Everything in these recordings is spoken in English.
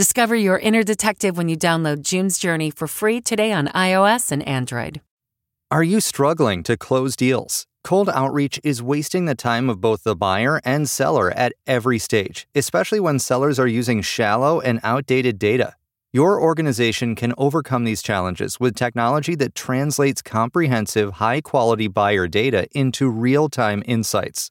Discover your inner detective when you download June's Journey for free today on iOS and Android. Are you struggling to close deals? Cold outreach is wasting the time of both the buyer and seller at every stage, especially when sellers are using shallow and outdated data. Your organization can overcome these challenges with technology that translates comprehensive, high quality buyer data into real time insights.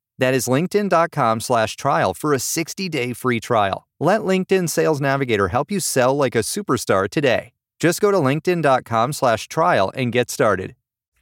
That is linkedin.com slash trial for a 60 day free trial. Let LinkedIn Sales Navigator help you sell like a superstar today. Just go to linkedin.com slash trial and get started.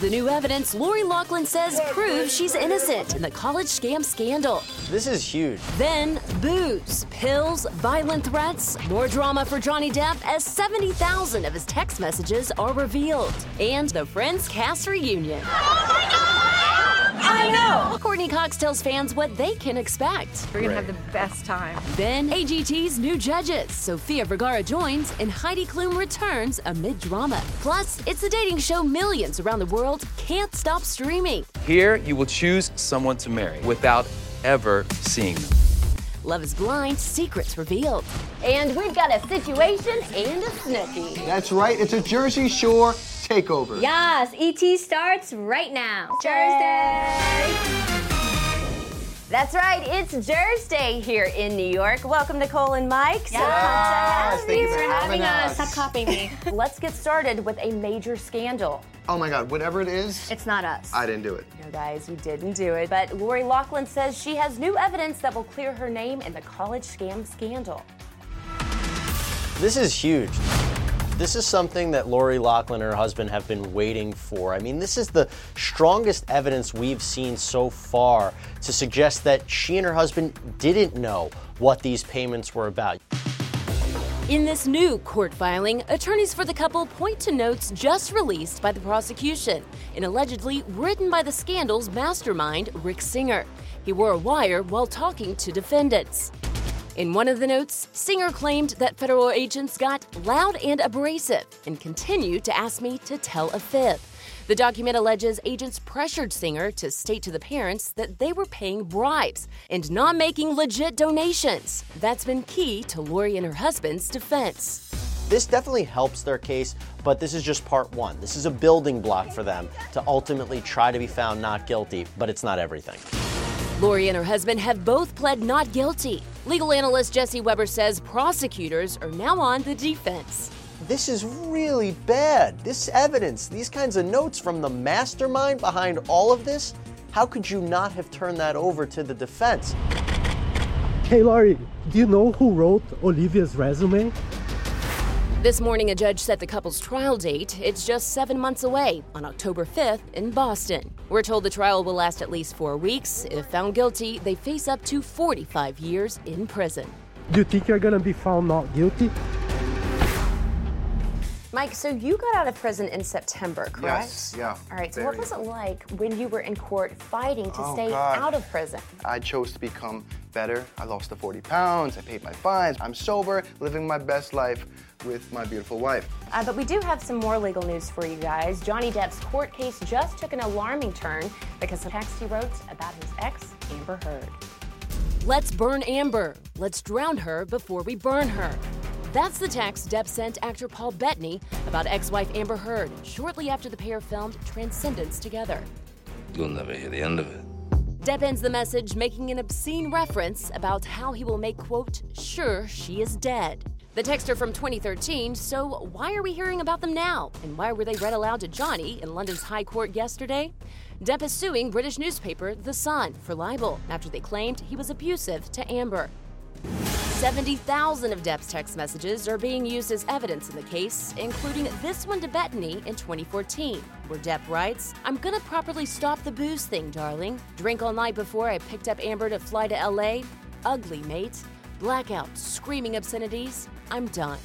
The new evidence Lori Loughlin says proves she's innocent in the college scam scandal. This is huge. Then booze, pills, violent threats, more drama for Johnny Depp as 70,000 of his text messages are revealed. And the Friends cast reunion. Oh my God! I know! Courteney Cox tells fans what they can expect. We're gonna have the best time. Then AGT's new judges. Sofia Vergara joins and Heidi Klum returns amid drama. Plus, it's the dating show millions around the world can't stop streaming. Here, you will choose someone to marry without ever seeing them. Love is Blind, secrets revealed. And we've got a situation and a Snooki. That's right, it's a Jersey Shore takeover. Yes, ET starts right now. Thursday. That's right, it's Thursday here in New York. Welcome to Cole and Mike. So Yes, pumped thank you for you. having us. Stop copying me. Let's get started with a major scandal. Oh my God, whatever it is, It's not us. I didn't do it. No, guys, you didn't do it. But Lori Loughlin says she has new evidence that will clear her name in the college scam scandal. This is huge. This is something that Lori Loughlin and her husband have been waiting for. I mean, this is the strongest evidence we've seen so far to suggest that she and her husband didn't know what these payments were about. In this new court filing, attorneys for the couple point to notes just released by the prosecution and allegedly written by the scandal's mastermind, Rick Singer. He wore a wire while talking to defendants. In one of the notes, Singer claimed that federal agents got loud and abrasive and continued to ask me to tell a fib. The document alleges agents pressured Singer to state to the parents that they were paying bribes and not making legit donations. That's been key to Lori and her husband's defense. This definitely helps their case, but this is just part one. This is a building block for them to ultimately try to be found not guilty, but it's not everything. Lori and her husband have both pled not guilty. Legal analyst Jesse Weber says prosecutors are now on the defense. This is really bad. This evidence, these kinds of notes from the mastermind behind all of this, how could you not have turned that over to the defense? Hey Lori, do you know who wrote Olivia's resume? This morning, a judge set the couple's trial date. It's just seven months away, on October 5th in Boston. We're told the trial will last at least four weeks. If found guilty, they face up to 45 years in prison. Do you think you're gonna be found not guilty? Mike, so you got out of prison in September, correct? Yes, yeah. All right, so very. what was it like when you were in court fighting to Oh, stay God. out of prison? I chose to become better. I lost the 40 pounds. I paid my fines. I'm sober, living my best life with my beautiful wife. Uh, but we do have some more legal news for you guys. Johnny Depp's court case just took an alarming turn because of text he wrote about his ex, Amber Heard. Let's burn Amber. Let's drown her before we burn her. That's the text Depp sent actor Paul Bettany about ex wife Amber Heard shortly after the pair filmed Transcendence together. You'll never hear the end of it. Depp ends the message making an obscene reference about how he will make, quote, sure she is dead. The texts are from 2013, so why are we hearing about them now? And why were they read aloud to Johnny in London's High Court yesterday? Depp is suing British newspaper The Sun for libel after they claimed he was abusive to Amber. 70,000 of Depp's text messages are being used as evidence in the case, including this one to Bettany in 2014, where Depp writes, I'm gonna properly stop the booze thing, darling. Drink all night before I picked up Amber to fly to LA. Ugly, mate. Blackout, screaming obscenities. I'm done.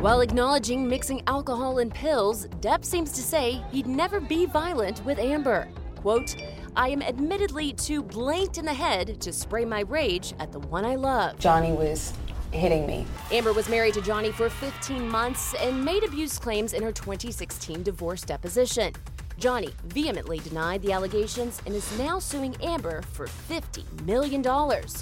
While acknowledging mixing alcohol and pills, Depp seems to say he'd never be violent with Amber. Quote, I am admittedly too blanked in the head to spray my rage at the one I love. Johnny was hitting me. Amber was married to Johnny for 15 months and made abuse claims in her 2016 divorce deposition. Johnny vehemently denied the allegations and is now suing Amber for $50 million,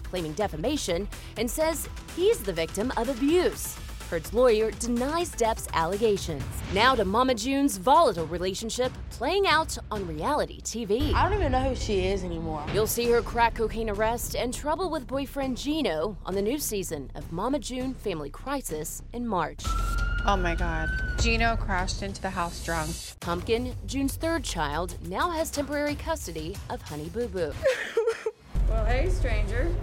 claiming defamation, and says he's the victim of abuse. Heard's lawyer denies Depp's allegations. Now to Mama June's volatile relationship playing out on reality TV. I don't even know who she is anymore. You'll see her crack cocaine arrest and trouble with boyfriend Gino on the new season of Mama June Family Crisis in March. Oh my god. Gino crashed into the house drunk. Pumpkin, June's third child, now has temporary custody of Honey Boo Boo. Well, hey, stranger.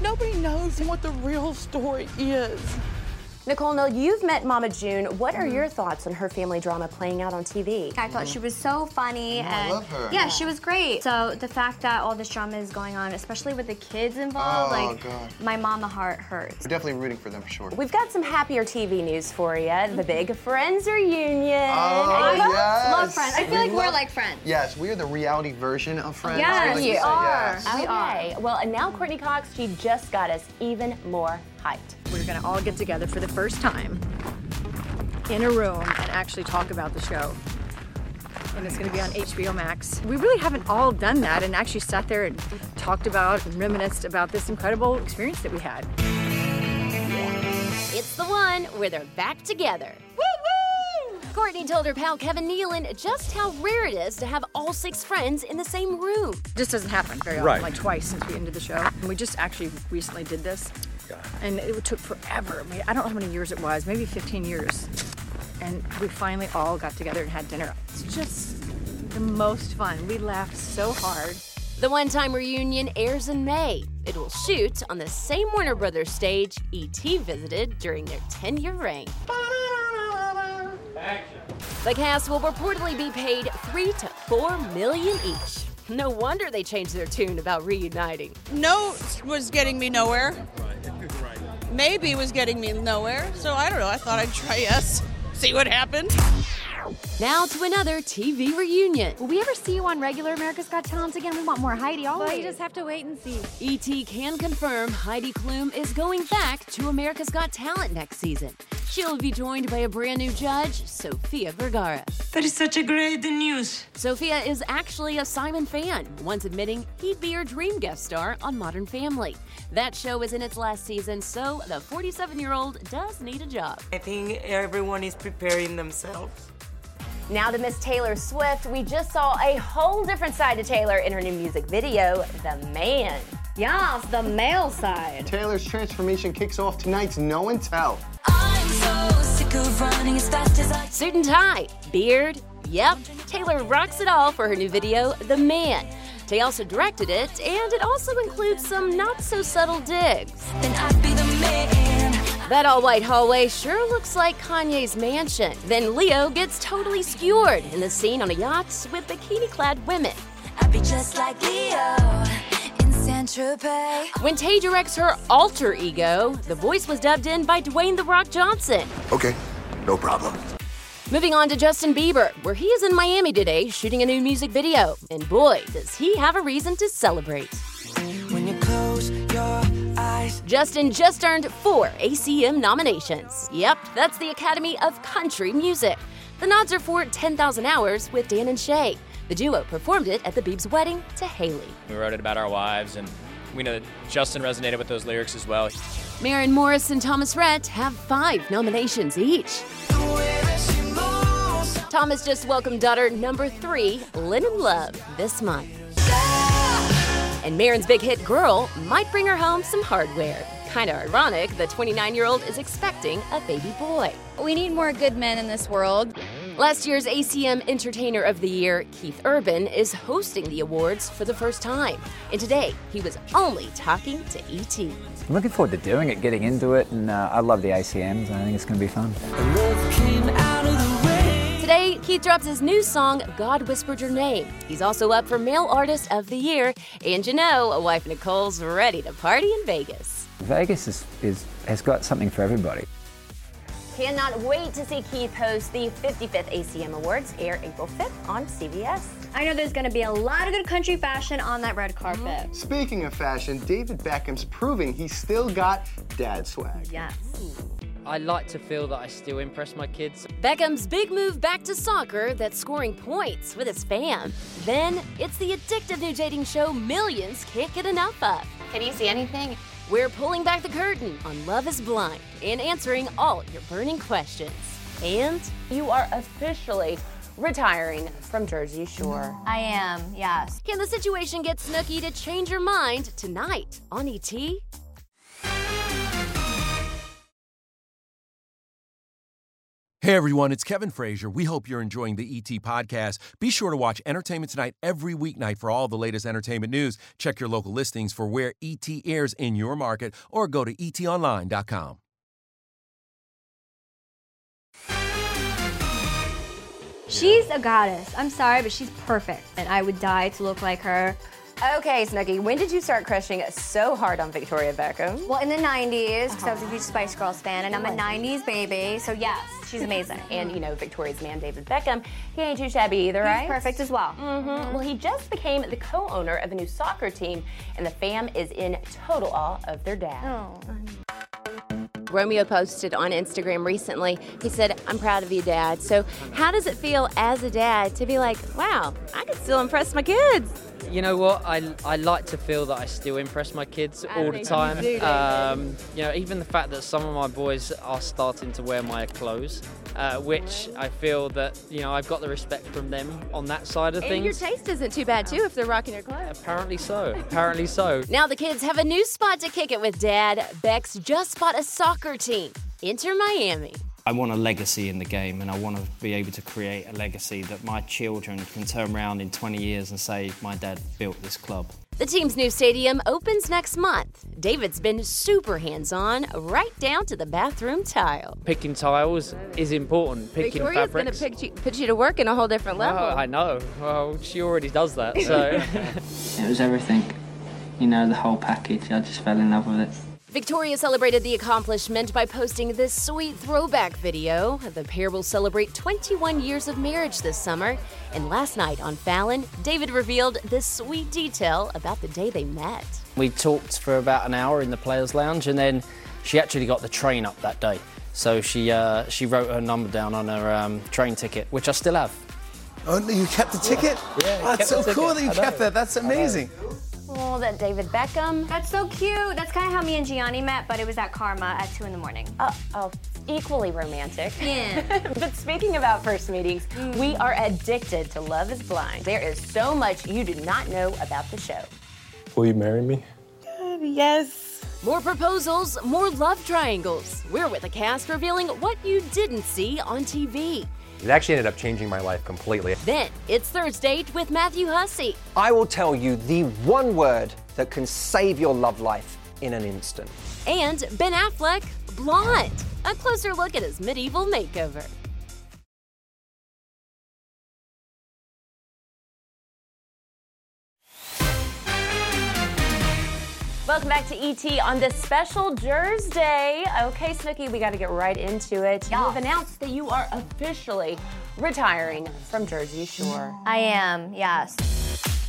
Nobody knows what the real story is. Nicole, now you've met Mama June. What are mm-hmm. your thoughts on her family drama playing out on TV? I thought she was so funny oh, I and love her. yeah, she was great. So the fact that all this drama is going on, especially with the kids involved, Oh, like God. my mama heart hurts. We're definitely rooting for them for sure. We've got some happier TV news for you. The mm-hmm. big Friends reunion. Oh, yes. Love friends. I feel We like we're love- like friends. Yes, we are the reality version of Friends. Yes, we like to you are. yes. We are. Well, and now Courteney Cox, she just got us even more hyped. We're gonna all get together for the first time in a room and actually talk about the show. And it's gonna be on HBO Max. We really haven't all done that and actually sat there and talked about and reminisced about this incredible experience that we had. It's the one where they're back together. Woo woo! Courteney told her pal Kevin Nealon just how rare it is to have all six friends in the same room. This doesn't happen very often, Right. like twice since we ended the show. And we just actually recently did this. And it took forever. I, mean, I don't know how many years it was, maybe 15 years. And we finally all got together and had dinner. It's just the most fun. We laughed so hard. The one time reunion airs in May. It will shoot on the same Warner Brothers stage E.T. visited during their 10 year reign. The cast will reportedly be paid three to four million each. No wonder they changed their tune about reuniting. No was getting me nowhere. Maybe was getting me nowhere. So I don't know. I thought I'd try yes. See what happened. Now to another TV reunion. Will we ever see you on regular America's Got Talent again? We want more Heidi always. Well, you just have to wait and see. E.T. can confirm Heidi Klum is going back to America's Got Talent next season. She'll be joined by a brand new judge, Sofia Vergara. That is such a great news. Sophia is actually a Simon fan, once admitting he'd be her dream guest star on Modern Family. That show is in its last season, so the 47 year old does need a job. I think everyone is preparing themselves. Now to Miss Taylor Swift. We just saw a whole different side to Taylor in her new music video, The Man. Yes, the male side. Taylor's transformation kicks off tonight's No and Tell. I'm so sick of running as fast as I. Suit and tie, beard, yep. Taylor rocks it all for her new video, The Man. Tay also directed it, and it also includes some not so subtle digs. That all white hallway sure looks like Kanye's mansion. Then Leo gets totally skewered in the scene on a yacht with bikini clad women. I'd be just like Leo in Saint Tropez. When Tay directs her alter ego, the voice was dubbed in by Dwayne The Rock Johnson. Okay, no problem. Moving on to Justin Bieber, where he is in Miami today shooting a new music video. And boy, does he have a reason to celebrate. Eyes. Justin just earned four ACM nominations. Yep, that's the Academy of Country Music. The nods are for 10,000 Hours with Dan and Shay. The duo performed it at the Biebs' wedding to Hailey. We wrote it about our wives, and we know that Justin resonated with those lyrics as well. Maren Morris and Thomas Rhett have five nominations each. Thomas just welcomed daughter number three, Lennon Love, this month. And Maren's big hit Girl might bring her home some hardware. Kinda ironic, the 29 year old is expecting a baby boy. We need more good men in this world. Last year's ACM Entertainer of the Year, Keith Urban, is hosting the awards for the first time. And today, he was only talking to ET. I'm looking forward to doing it, getting into it, and uh, I love the ACMs. I think it's going to be fun. Today, Keith drops his new song, God Whispered Your Name. He's also up for Male Artist of the Year. And you know, wife Nicole's ready to party in Vegas. Vegas is, is, has got something for everybody. Cannot wait to see Keith host the 55th ACM Awards, air April 5th on CBS. I know there's going to be a lot of good country fashion on that red carpet. Mm-hmm. Speaking of fashion, David Beckham's proving he's still got dad swag. Yes. I like to feel that I still impress my kids. Beckham's big move back to soccer that's scoring points with his fam. Then it's the addictive new dating show millions can't get enough of. Can you see anything? We're pulling back the curtain on Love is Blind and answering all your burning questions. And You are officially retiring from Jersey Shore. I am, yes. can the situation get Snooki to change her mind tonight on ET? Hey everyone, it's Kevin Frazier. We hope you're enjoying the ET podcast. Be sure to watch Entertainment Tonight every weeknight for all the latest entertainment news. Check your local listings for where ET airs in your market or go to etonline.com. She's a goddess. I'm sorry, but she's perfect. And I would die to look like her. Okay, Snooki, when did you start crushing so hard on Victoria Beckham? Well, in the 90s, because I was a huge Spice Girls fan, and I'm a 90s baby, so yes, she's amazing. And you know, Victoria's man, David Beckham, he ain't too shabby either, He's right? perfect as well. hmm Well, he just became the co owner of a new soccer team, and the fam is in total awe of their dad. Oh. Romeo posted on Instagram recently. He said, I'm proud of you, Dad. So, how does it feel as a dad to be like, wow, I can still impress my kids? You know what? I, I like to feel that I still impress my kids I all the you time. do, Um, you know, even the fact that some of my boys are starting to wear my clothes, uh, which I feel that you know I've got the respect from them on that side of things. And your taste isn't too bad, too, if they're rocking your clothes. Apparently so. Apparently so. Now the kids have a new spot to kick it with Dad. Bex just bought a soccer team. Inter Miami. I want a legacy in the game, and I want to be able to create a legacy that my children can turn around in 20 years and say, My dad built this club. The team's new stadium opens next month. David's been super hands on, right down to the bathroom tile. Picking tiles is important. Picking Victoria's going to fabrics. put you, put you to work in a whole different level. Oh, I know. Well, she already does that. So. It was everything. You know, the whole package. I just fell in love with it. Victoria celebrated the accomplishment by posting this sweet throwback video. The pair will celebrate 21 years of marriage this summer. And last night on Fallon, David revealed this sweet detail about the day they met. We talked for about an hour in the players' lounge, and then she actually got the train up that day. So she uh, she wrote her number down on her um, train ticket, which I still have. Oh, you kept the ticket? Yeah, Oh, that's kept the so cool ticket. that you I know. kept that. That's amazing. Oh, that David Beckham. That's so cute. That's kind of how me and Jionni met, but it was at Karma at 2 in the morning. Oh, oh equally romantic. Yeah. but speaking about first meetings, mm. we are addicted to Love is Blind. There is so much you do not know about the show. Will you marry me? Uh, yes. More proposals, more love triangles. We're with a cast revealing what you didn't see on TV. It actually ended up changing my life completely. Then it's Thursday with Matthew Hussey. I will tell you the one word that can save your love life in an instant. And Ben Affleck, blonde. A closer look at his medieval makeover. Welcome back to ET on this special Jersey Day. Okay, Snooki, we got to get right into it. You have announced that you are officially retiring from Jersey Shore. I am, yes.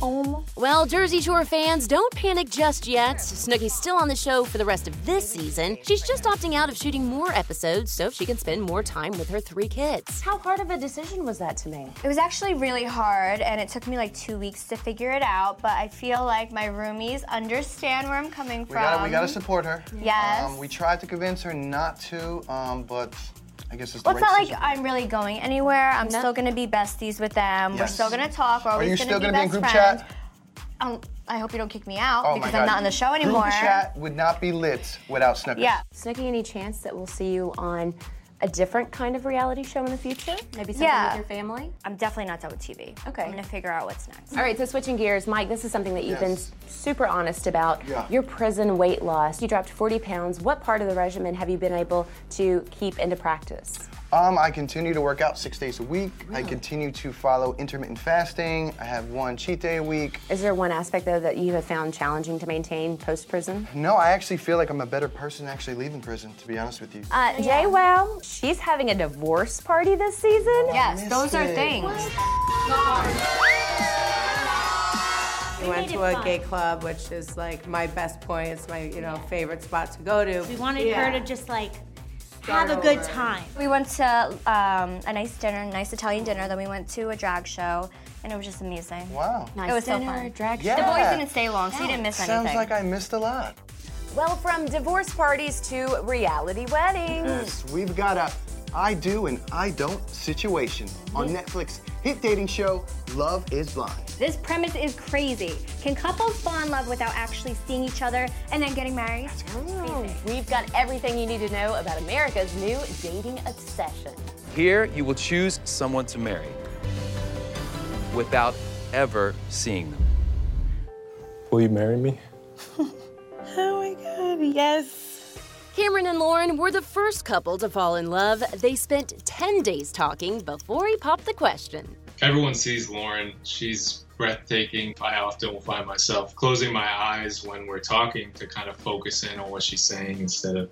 Um. Well, Jersey Shore fans, don't panic just yet. Snooki's still on the show for the rest of this season. She's just opting out of shooting more episodes so she can spend more time with her three kids. How hard of a decision was that to make? It was actually really hard, and it took me like two weeks to figure it out. But I feel like my roomies understand where I'm coming from. We from. gotta, we gotta support her. Yes. Um, we tried to convince her not to, um, but I guess it's Well, the it's right not decision. like I'm really going anywhere. I'm still gonna be besties with them. We're Yes. still gonna talk. We're Are always you gonna still be gonna be in best group friends. chat? Um, I hope you don't kick me out Oh my because God. I'm not on the show anymore. Group chat would not be lit without Snooki. Yeah. Snooki, any chance that we'll see you on a different kind of reality show in the future? Maybe something Yeah. with your family? I'm definitely not done with TV. Okay. I'm gonna figure out what's next. All right, so switching gears, Mike, this is something that you've been Yes. s- super honest about. Yeah. Your prison weight loss. You dropped 40 pounds. What part of the regimen have you been able to keep into practice? Um, I continue to work out six days a week. I continue to follow intermittent fasting. I have one cheat day a week. Is there one aspect, though, that you have found challenging to maintain post prison? No, I actually feel like I'm a better person actually leaving prison, to be honest with you. Uh, JWoww, she's having a divorce party this season. Yes, missed those are things. We went to a gay club, which is like my best point. It's my, you know, favorite spot to go to. We wanted Yeah. her to just like Start have a good time. We went to um, a nice dinner, nice Italian dinner. Then we went to a drag show, and it was just amazing. Wow. Nice it was dinner, so fun. drag Yeah. The boys didn't stay long, so you didn't miss Sounds anything. Sounds like I missed a lot. Well, from divorce parties to reality weddings. Yes, we've got a I do and I don't situation on Netflix hit dating show Love is Blind. This premise is crazy. Can couples fall in love without actually seeing each other and then getting married? We've got everything you need to know about America's new dating obsession. Here, you will choose someone to marry without ever seeing them. Will you marry me? Oh my god, yes. Cameron and Lauren were the first couple to fall in love. They spent 10 days talking before he popped the question. Everyone sees Lauren. She's breathtaking. I often will find myself closing my eyes when we're talking to kind of focus in on what she's saying instead of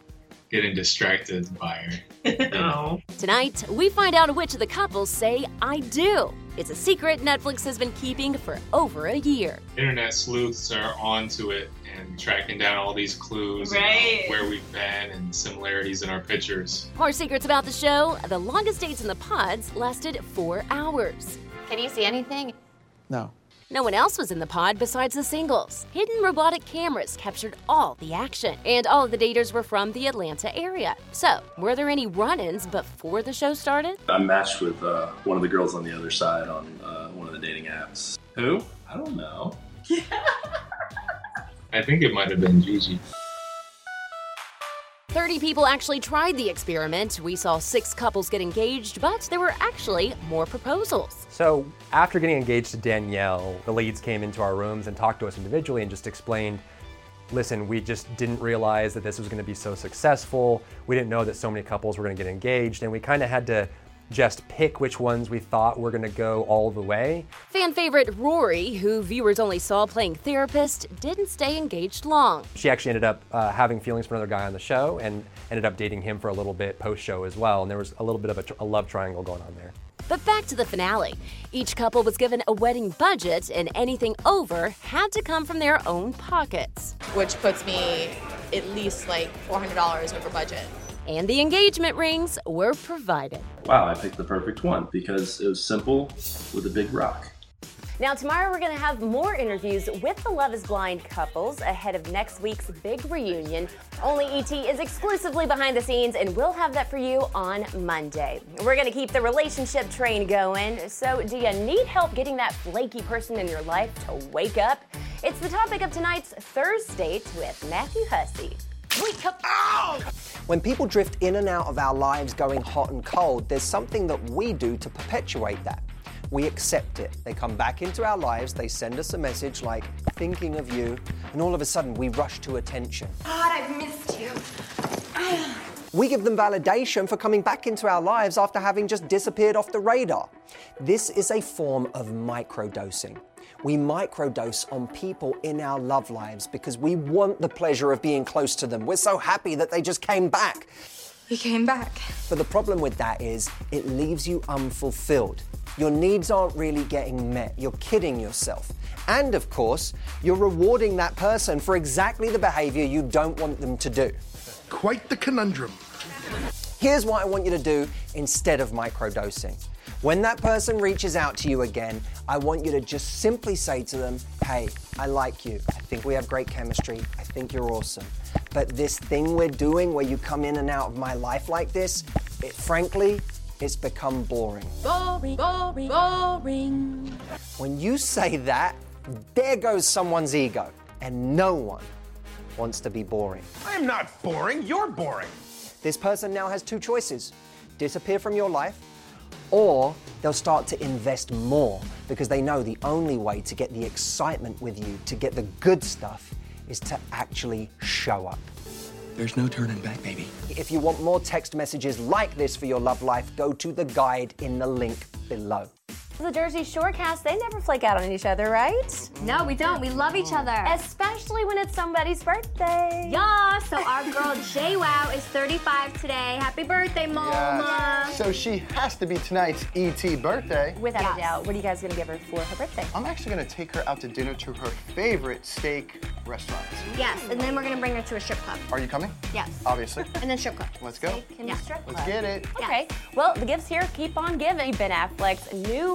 getting distracted by her. Oh. Tonight, we find out which of the couples say I do. It's a secret Netflix has been keeping for over a year. Internet sleuths are onto it and tracking down all these clues uh, Right. and where we've been and similarities in our pictures. More secrets about the show the longest dates in the pods lasted four hours. Can you see anything? No. No one else was in the pod besides the singles. Hidden robotic cameras captured all the action, and all of the daters were from the Atlanta area. So, were there any run ins before the show started? I matched with uh, one of the girls on the other side on uh, one of the dating apps. Who? I don't know. I think it might have been Gigi. 30 people actually tried the experiment. We saw six couples get engaged, but there were actually more proposals. So after getting engaged to Danielle, the leads came into our rooms and talked to us individually and just explained, listen, we just didn't realize that this was going to be so successful. We didn't know that so many couples were going to get engaged, and we kind of had to just pick which ones we thought were going to go all the way. Fan favorite Rory, who viewers only saw playing therapist, didn't stay engaged long. She actually ended up uh, having feelings for another guy on the show and ended up dating him for a little bit post show as well. And there was a little bit of a, tr- a love triangle going on there. But back to the finale. Each couple was given a wedding budget, and anything over had to come from their own pockets. which puts me at least like $400 over budget. And the engagement rings were provided. Wow, I picked the perfect one because it was simple with a big rock. Now, tomorrow we're going to have more interviews with the Love is Blind couples ahead of next week's big reunion. Only ET is exclusively behind the scenes, and we'll have that for you on Monday. We're going to keep the relationship train going. So, do you need help getting that flaky person in your life to wake up? It's the topic of tonight's Thursday with Matthew Hussey. Cup. When people drift in and out of our lives going hot and cold, there's something that we do to perpetuate that. We accept it. They come back into our lives, they send us a message like, thinking of you, and all of a sudden we rush to attention. God, I've missed you. We give them validation for coming back into our lives after having just disappeared off the radar. This is a form of microdosing. We microdose on people in our love lives because we want the pleasure of being close to them. We're so happy that they just came back. You came back. But the problem with that is it leaves you unfulfilled. Your needs aren't really getting met. You're kidding yourself. And of course, you're rewarding that person for exactly the behavior you don't want them to do. Quite the conundrum. Here's what I want you to do instead of microdosing. When that person reaches out to you again, I want you to just simply say to them, Hey, I like you. I think we have great chemistry. I think you're awesome. But this thing we're doing where you come in and out of my life like this, it, frankly, it's become boring. Boring, boring, boring. When you say that, there goes someone's ego, and no one wants to be boring. I'm not boring, you're boring. This person now has two choices disappear from your life, or they'll start to invest more because they know the only way to get the excitement with you, to get the good stuff, is to actually show up. There's no turning back, baby. If you want more text messages like this for your love life, go to the guide in the link below. The Jersey Shore cast, they never flake out on each other, right? No, we don't. We love each other. Especially when it's somebody's birthday. Yeah, so our girl JWoww is 35 today. Happy birthday, Mama. Yes. So she has to be tonight's ET birthday. Without a doubt. What are you guys gonna give her for her birthday? I'm actually gonna take her out to dinner to her favorite steak restaurant. Yes, and then we're gonna bring her to a strip club. Are you coming? Yes. Obviously. And then strip club. Let's go. In the strip Let's club. get it. Okay. Well, the gifts here keep on giving. Ben Affleck's new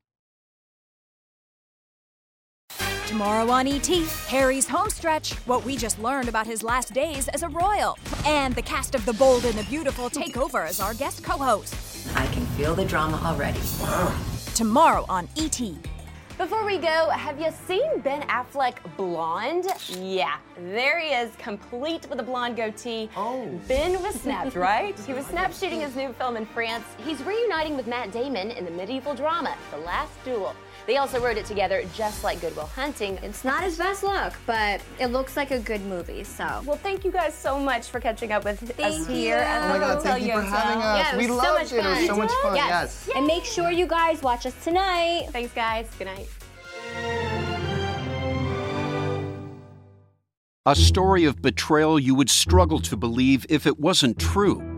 Tomorrow on ET, Harry's homestretch, what we just learned about his last days as a royal, and the cast of The Bold and the Beautiful take over as our guest co hosts. I can feel the drama already. Tomorrow on ET. Before we go, have you seen Ben Affleck blonde? Yeah, there he is, complete with a blonde goatee. Oh. Ben was snapped, right? He was snap shooting his new film in France. He's reuniting with Matt Damon in the medieval drama, The Last Duel. They also wrote it together just like Good Will Hunting. It's not his best look, but it looks like a good movie, so. Well, thank you guys so much for catching up with us Thank here you. at Oh the my God, Hotel thank you for Yotel. having us. Yeah, it We was so loved much it. It was fun. so much fun, yes. And make sure you guys watch us tonight. Thanks, guys. Good night. A story of betrayal you would struggle to believe if it wasn't true.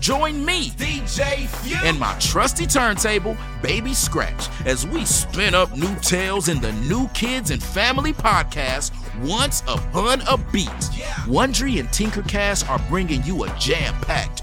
Join me, DJ and my trusty turntable, Baby Scratch, as we spin up new tales in the New Kids and Family podcast, Once Upon a Beat. Wondery and Tinkercast are bringing you a jam packed,